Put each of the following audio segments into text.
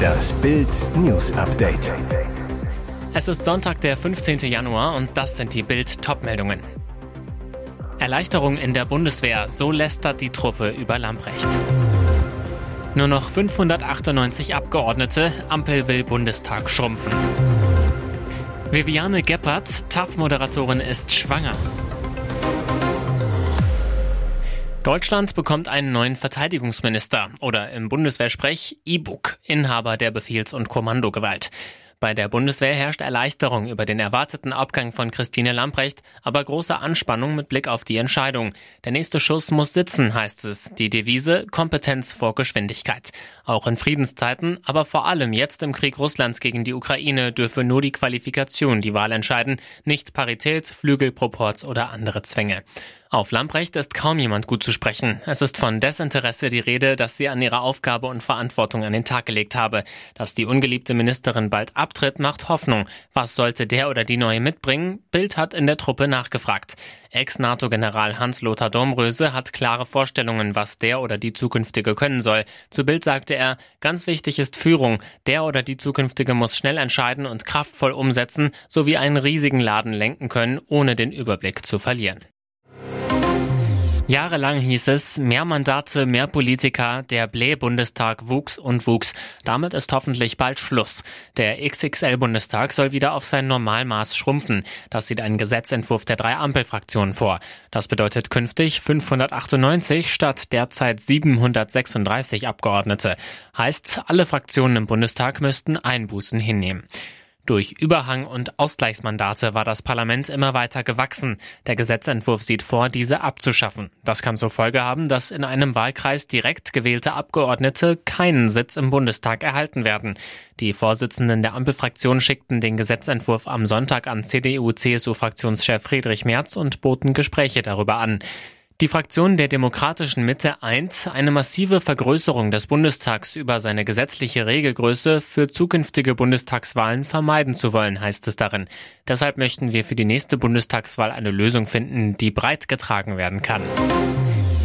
Das Bild News Update. Es ist Sonntag, der 15. Januar und das sind die Bild Topmeldungen. Erleichterung in der Bundeswehr, so lästert die Truppe über Lamprecht. Nur noch 598 Abgeordnete, Ampel will Bundestag schrumpfen. Viviane Geppert, TAF-Moderatorin, ist schwanger. Deutschland bekommt einen neuen Verteidigungsminister oder im Bundeswehrsprech E-Book, Inhaber der Befehls- und Kommandogewalt. Bei der Bundeswehr herrscht Erleichterung über den erwarteten Abgang von Christine Lamprecht, aber große Anspannung mit Blick auf die Entscheidung. Der nächste Schuss muss sitzen, heißt es. Die Devise Kompetenz vor Geschwindigkeit. Auch in Friedenszeiten, aber vor allem jetzt im Krieg Russlands gegen die Ukraine dürfe nur die Qualifikation die Wahl entscheiden, nicht Parität, Flügelproports oder andere Zwänge. Auf Lamprecht ist kaum jemand gut zu sprechen. Es ist von Desinteresse die Rede, dass sie an ihrer Aufgabe und Verantwortung an den Tag gelegt habe. Dass die ungeliebte Ministerin bald abtritt, macht Hoffnung. Was sollte der oder die neue mitbringen? Bild hat in der Truppe nachgefragt. Ex-NATO-General Hans-Lothar Domröse hat klare Vorstellungen, was der oder die zukünftige können soll. Zu Bild sagte er, ganz wichtig ist Führung. Der oder die zukünftige muss schnell entscheiden und kraftvoll umsetzen, sowie einen riesigen Laden lenken können, ohne den Überblick zu verlieren. Jahrelang hieß es, mehr Mandate, mehr Politiker, der Blä-Bundestag wuchs und wuchs. Damit ist hoffentlich bald Schluss. Der XXL-Bundestag soll wieder auf sein Normalmaß schrumpfen. Das sieht ein Gesetzentwurf der drei Ampelfraktionen vor. Das bedeutet künftig 598 statt derzeit 736 Abgeordnete. Heißt, alle Fraktionen im Bundestag müssten Einbußen hinnehmen. Durch Überhang und Ausgleichsmandate war das Parlament immer weiter gewachsen. Der Gesetzentwurf sieht vor, diese abzuschaffen. Das kann zur Folge haben, dass in einem Wahlkreis direkt gewählte Abgeordnete keinen Sitz im Bundestag erhalten werden. Die Vorsitzenden der Ampelfraktion schickten den Gesetzentwurf am Sonntag an CDU-CSU-Fraktionschef Friedrich Merz und boten Gespräche darüber an. Die Fraktion der Demokratischen Mitte eint, eine massive Vergrößerung des Bundestags über seine gesetzliche Regelgröße für zukünftige Bundestagswahlen vermeiden zu wollen, heißt es darin. Deshalb möchten wir für die nächste Bundestagswahl eine Lösung finden, die breit getragen werden kann.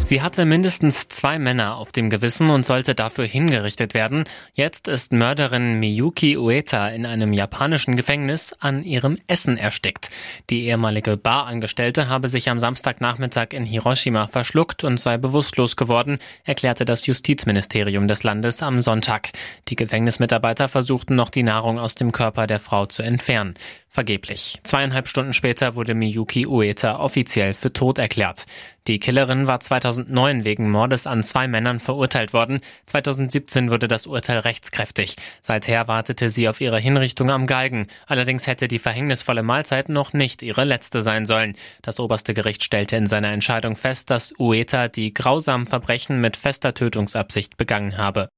Sie hatte mindestens zwei Männer auf dem Gewissen und sollte dafür hingerichtet werden. Jetzt ist Mörderin Miyuki Ueta in einem japanischen Gefängnis an ihrem Essen erstickt. Die ehemalige Barangestellte habe sich am Samstagnachmittag in Hiroshima verschluckt und sei bewusstlos geworden, erklärte das Justizministerium des Landes am Sonntag. Die Gefängnismitarbeiter versuchten noch die Nahrung aus dem Körper der Frau zu entfernen. Vergeblich. Zweieinhalb Stunden später wurde Miyuki Ueta offiziell für tot erklärt. Die Killerin war 2009 wegen Mordes an zwei Männern verurteilt worden. 2017 wurde das Urteil rechtskräftig. Seither wartete sie auf ihre Hinrichtung am Galgen. Allerdings hätte die verhängnisvolle Mahlzeit noch nicht ihre letzte sein sollen. Das oberste Gericht stellte in seiner Entscheidung fest, dass Ueta die grausamen Verbrechen mit fester Tötungsabsicht begangen habe.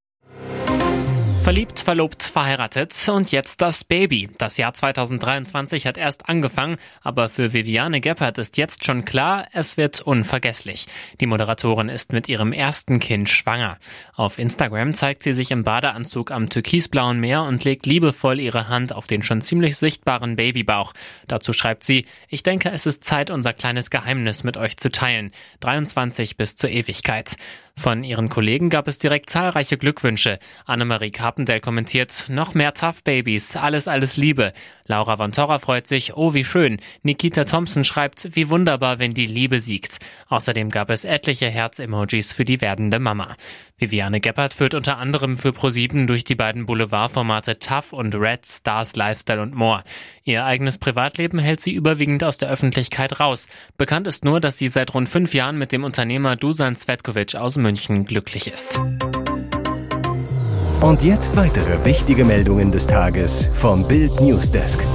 Verliebt, verlobt, verheiratet und jetzt das Baby. Das Jahr 2023 hat erst angefangen, aber für Viviane Geppert ist jetzt schon klar, es wird unvergesslich. Die Moderatorin ist mit ihrem ersten Kind schwanger. Auf Instagram zeigt sie sich im Badeanzug am türkisblauen Meer und legt liebevoll ihre Hand auf den schon ziemlich sichtbaren Babybauch. Dazu schreibt sie, ich denke, es ist Zeit, unser kleines Geheimnis mit euch zu teilen. 23 bis zur Ewigkeit. Von ihren Kollegen gab es direkt zahlreiche Glückwünsche. Annemarie Carpendale kommentiert, noch mehr Tough Babies, alles, alles Liebe. Laura von Torra freut sich, oh wie schön. Nikita Thompson schreibt, wie wunderbar, wenn die Liebe siegt. Außerdem gab es etliche Herz-Emojis für die werdende Mama. Viviane Geppert führt unter anderem für ProSieben durch die beiden Boulevardformate Tough und Red Stars Lifestyle und More. Ihr eigenes Privatleben hält sie überwiegend aus der Öffentlichkeit raus. Bekannt ist nur, dass sie seit rund fünf Jahren mit dem Unternehmer Dusan Svetkovic aus München glücklich ist. Und jetzt weitere wichtige Meldungen des Tages vom Bild Newsdesk.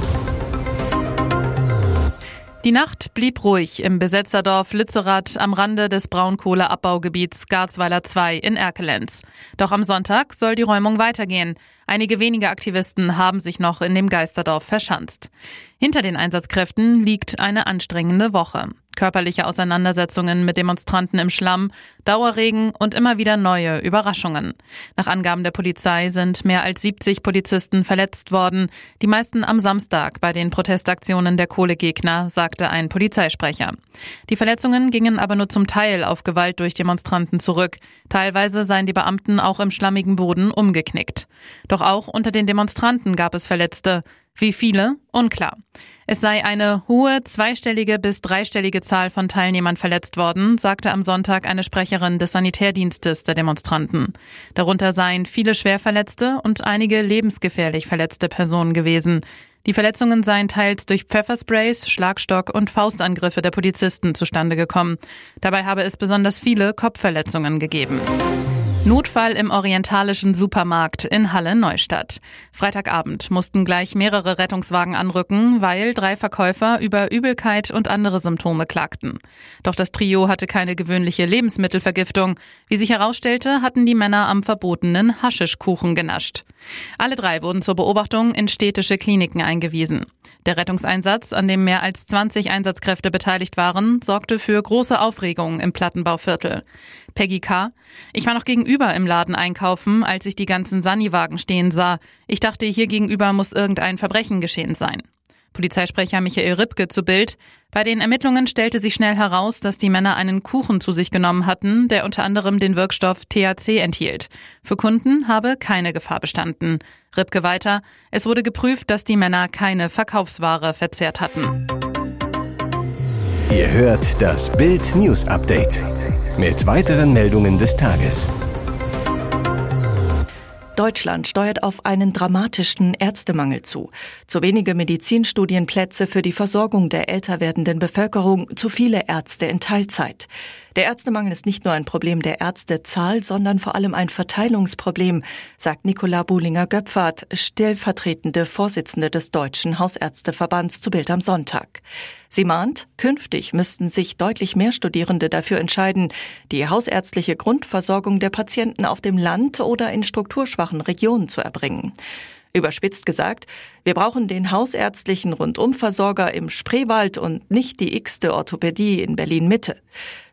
Die Nacht blieb ruhig im Besetzerdorf Lützerath am Rande des Braunkohleabbaugebiets Garzweiler 2 in Erkelenz. Doch am Sonntag soll die Räumung weitergehen. Einige wenige Aktivisten haben sich noch in dem Geisterdorf verschanzt. Hinter den Einsatzkräften liegt eine anstrengende Woche. Körperliche Auseinandersetzungen mit Demonstranten im Schlamm, Dauerregen und immer wieder neue Überraschungen. Nach Angaben der Polizei sind mehr als 70 Polizisten verletzt worden, die meisten am Samstag bei den Protestaktionen der Kohlegegner, sagte ein Polizeisprecher. Die Verletzungen gingen aber nur zum Teil auf Gewalt durch Demonstranten zurück. Teilweise seien die Beamten auch im schlammigen Boden umgeknickt. Doch auch unter den Demonstranten gab es Verletzte. Wie viele? Unklar. Es sei eine hohe zweistellige bis dreistellige Zahl von Teilnehmern verletzt worden, sagte am Sonntag eine Sprecherin des Sanitärdienstes der Demonstranten. Darunter seien viele Schwerverletzte und einige lebensgefährlich verletzte Personen gewesen. Die Verletzungen seien teils durch Pfeffersprays, Schlagstock und Faustangriffe der Polizisten zustande gekommen. Dabei habe es besonders viele Kopfverletzungen gegeben. Notfall im orientalischen Supermarkt in Halle Neustadt. Freitagabend mussten gleich mehrere Rettungswagen anrücken, weil drei Verkäufer über Übelkeit und andere Symptome klagten. Doch das Trio hatte keine gewöhnliche Lebensmittelvergiftung. Wie sich herausstellte, hatten die Männer am verbotenen Haschischkuchen genascht. Alle drei wurden zur Beobachtung in städtische Kliniken eingewiesen. Der Rettungseinsatz, an dem mehr als 20 Einsatzkräfte beteiligt waren, sorgte für große Aufregung im Plattenbauviertel. Peggy K. Ich war noch gegenüber im Laden einkaufen, als ich die ganzen Sani-Wagen stehen sah. Ich dachte, hier gegenüber muss irgendein Verbrechen geschehen sein. Polizeisprecher Michael Ripke zu Bild. Bei den Ermittlungen stellte sich schnell heraus, dass die Männer einen Kuchen zu sich genommen hatten, der unter anderem den Wirkstoff THC enthielt. Für Kunden habe keine Gefahr bestanden. Ripke weiter. Es wurde geprüft, dass die Männer keine Verkaufsware verzehrt hatten. Ihr hört das Bild News Update mit weiteren Meldungen des Tages. Deutschland steuert auf einen dramatischen Ärztemangel zu. Zu wenige Medizinstudienplätze für die Versorgung der älter werdenden Bevölkerung, zu viele Ärzte in Teilzeit. Der Ärztemangel ist nicht nur ein Problem der Ärztezahl, sondern vor allem ein Verteilungsproblem, sagt Nicola Buhlinger-Göpfert, stellvertretende Vorsitzende des Deutschen Hausärzteverbands zu Bild am Sonntag. Sie mahnt, künftig müssten sich deutlich mehr Studierende dafür entscheiden, die hausärztliche Grundversorgung der Patienten auf dem Land oder in strukturschwachen Regionen zu erbringen. Überspitzt gesagt, wir brauchen den hausärztlichen Rundumversorger im Spreewald und nicht die x-te Orthopädie in Berlin Mitte.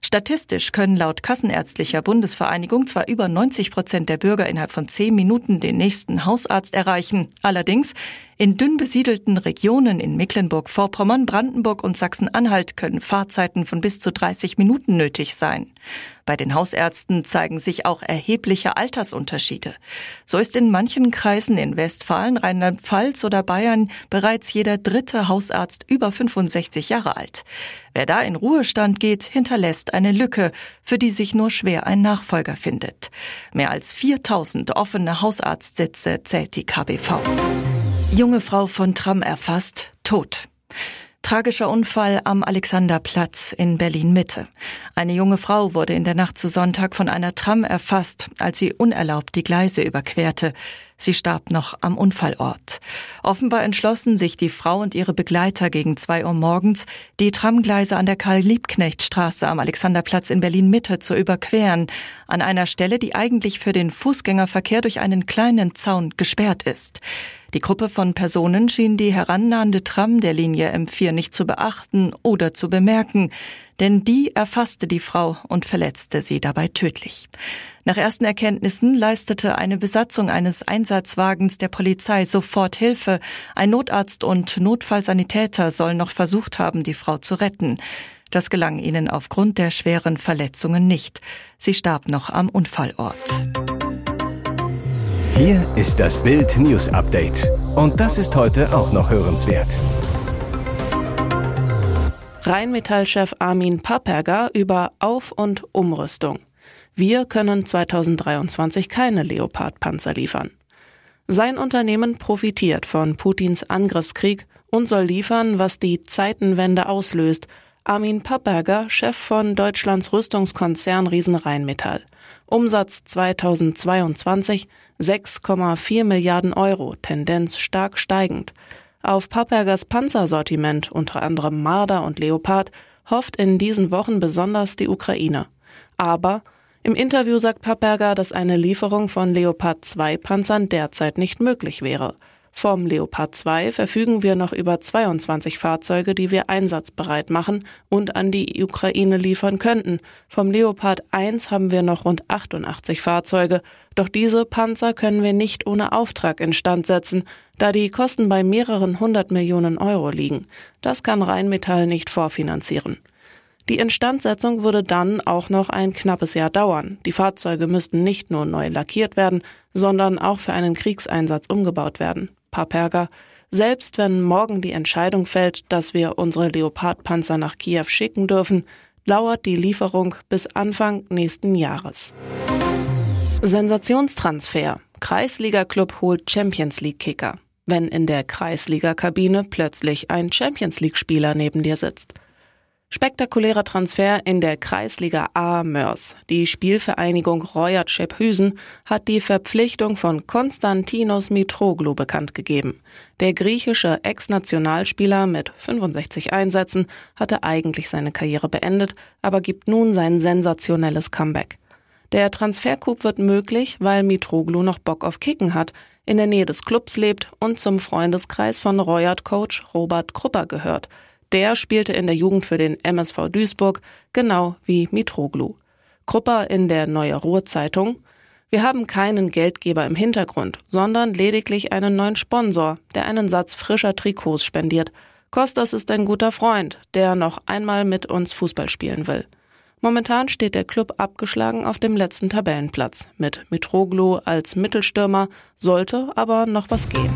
Statistisch können laut Kassenärztlicher Bundesvereinigung zwar über 90 Prozent der Bürger innerhalb von zehn Minuten den nächsten Hausarzt erreichen. Allerdings in dünn besiedelten Regionen in Mecklenburg-Vorpommern, Brandenburg und Sachsen-Anhalt können Fahrzeiten von bis zu 30 Minuten nötig sein. Bei den Hausärzten zeigen sich auch erhebliche Altersunterschiede. So ist in manchen Kreisen in Westfalen, Rheinland-Pfalz oder Bayern bereits jeder dritte Hausarzt über 65 Jahre alt. Wer da in Ruhestand geht, hinterlässt eine Lücke, für die sich nur schwer ein Nachfolger findet. Mehr als 4000 offene Hausarztsitze zählt die KBV. Junge Frau von Tram erfasst, tot. Tragischer Unfall am Alexanderplatz in Berlin Mitte. Eine junge Frau wurde in der Nacht zu Sonntag von einer Tram erfasst, als sie unerlaubt die Gleise überquerte. Sie starb noch am Unfallort. Offenbar entschlossen sich die Frau und ihre Begleiter gegen zwei Uhr morgens, die Tramgleise an der Karl-Liebknecht-Straße am Alexanderplatz in Berlin-Mitte zu überqueren, an einer Stelle, die eigentlich für den Fußgängerverkehr durch einen kleinen Zaun gesperrt ist. Die Gruppe von Personen schien die herannahende Tram der Linie M4 nicht zu beachten oder zu bemerken, denn die erfasste die Frau und verletzte sie dabei tödlich. Nach ersten Erkenntnissen leistete eine Besatzung eines Einsatzwagens der Polizei sofort Hilfe. Ein Notarzt und Notfallsanitäter sollen noch versucht haben, die Frau zu retten. Das gelang ihnen aufgrund der schweren Verletzungen nicht. Sie starb noch am Unfallort. Hier ist das Bild News Update. Und das ist heute auch noch hörenswert. Rheinmetall-Chef Armin Paperger über Auf- und Umrüstung. Wir können 2023 keine Leopard-Panzer liefern. Sein Unternehmen profitiert von Putins Angriffskrieg und soll liefern, was die Zeitenwende auslöst. Armin Paperger, Chef von Deutschlands Rüstungskonzern Riesen Rheinmetall. Umsatz 2022 6,4 Milliarden Euro, Tendenz stark steigend. Auf Papergers Panzersortiment, unter anderem Marder und Leopard, hofft in diesen Wochen besonders die Ukraine. Aber Im Interview sagt Paperger, dass eine Lieferung von Leopard 2 Panzern derzeit nicht möglich wäre. Vom Leopard 2 verfügen wir noch über 22 Fahrzeuge, die wir einsatzbereit machen und an die Ukraine liefern könnten. Vom Leopard 1 haben wir noch rund 88 Fahrzeuge. Doch diese Panzer können wir nicht ohne Auftrag instand setzen, da die Kosten bei mehreren hundert Millionen Euro liegen. Das kann Rheinmetall nicht vorfinanzieren. Die Instandsetzung würde dann auch noch ein knappes Jahr dauern. Die Fahrzeuge müssten nicht nur neu lackiert werden, sondern auch für einen Kriegseinsatz umgebaut werden. Paperga. Selbst wenn morgen die Entscheidung fällt, dass wir unsere Leopardpanzer nach Kiew schicken dürfen, dauert die Lieferung bis Anfang nächsten Jahres. Sensationstransfer. Kreisliga-Club holt Champions League-Kicker. Wenn in der Kreisliga-Kabine plötzlich ein Champions League-Spieler neben dir sitzt. Spektakulärer Transfer in der Kreisliga A Mörs. Die Spielvereinigung Royat Schephusen hat die Verpflichtung von Konstantinos Mitroglou bekannt gegeben. Der griechische Ex-Nationalspieler mit 65 Einsätzen hatte eigentlich seine Karriere beendet, aber gibt nun sein sensationelles Comeback. Der Transfercoup wird möglich, weil Mitroglou noch Bock auf Kicken hat, in der Nähe des Clubs lebt und zum Freundeskreis von Royat-Coach Robert Krupper gehört – der spielte in der Jugend für den MSV Duisburg, genau wie Mitroglou. Krupper in der Neue Ruhr Zeitung. Wir haben keinen Geldgeber im Hintergrund, sondern lediglich einen neuen Sponsor, der einen Satz frischer Trikots spendiert. Kostas ist ein guter Freund, der noch einmal mit uns Fußball spielen will. Momentan steht der Club abgeschlagen auf dem letzten Tabellenplatz, mit Mitroglou als Mittelstürmer, sollte aber noch was gehen.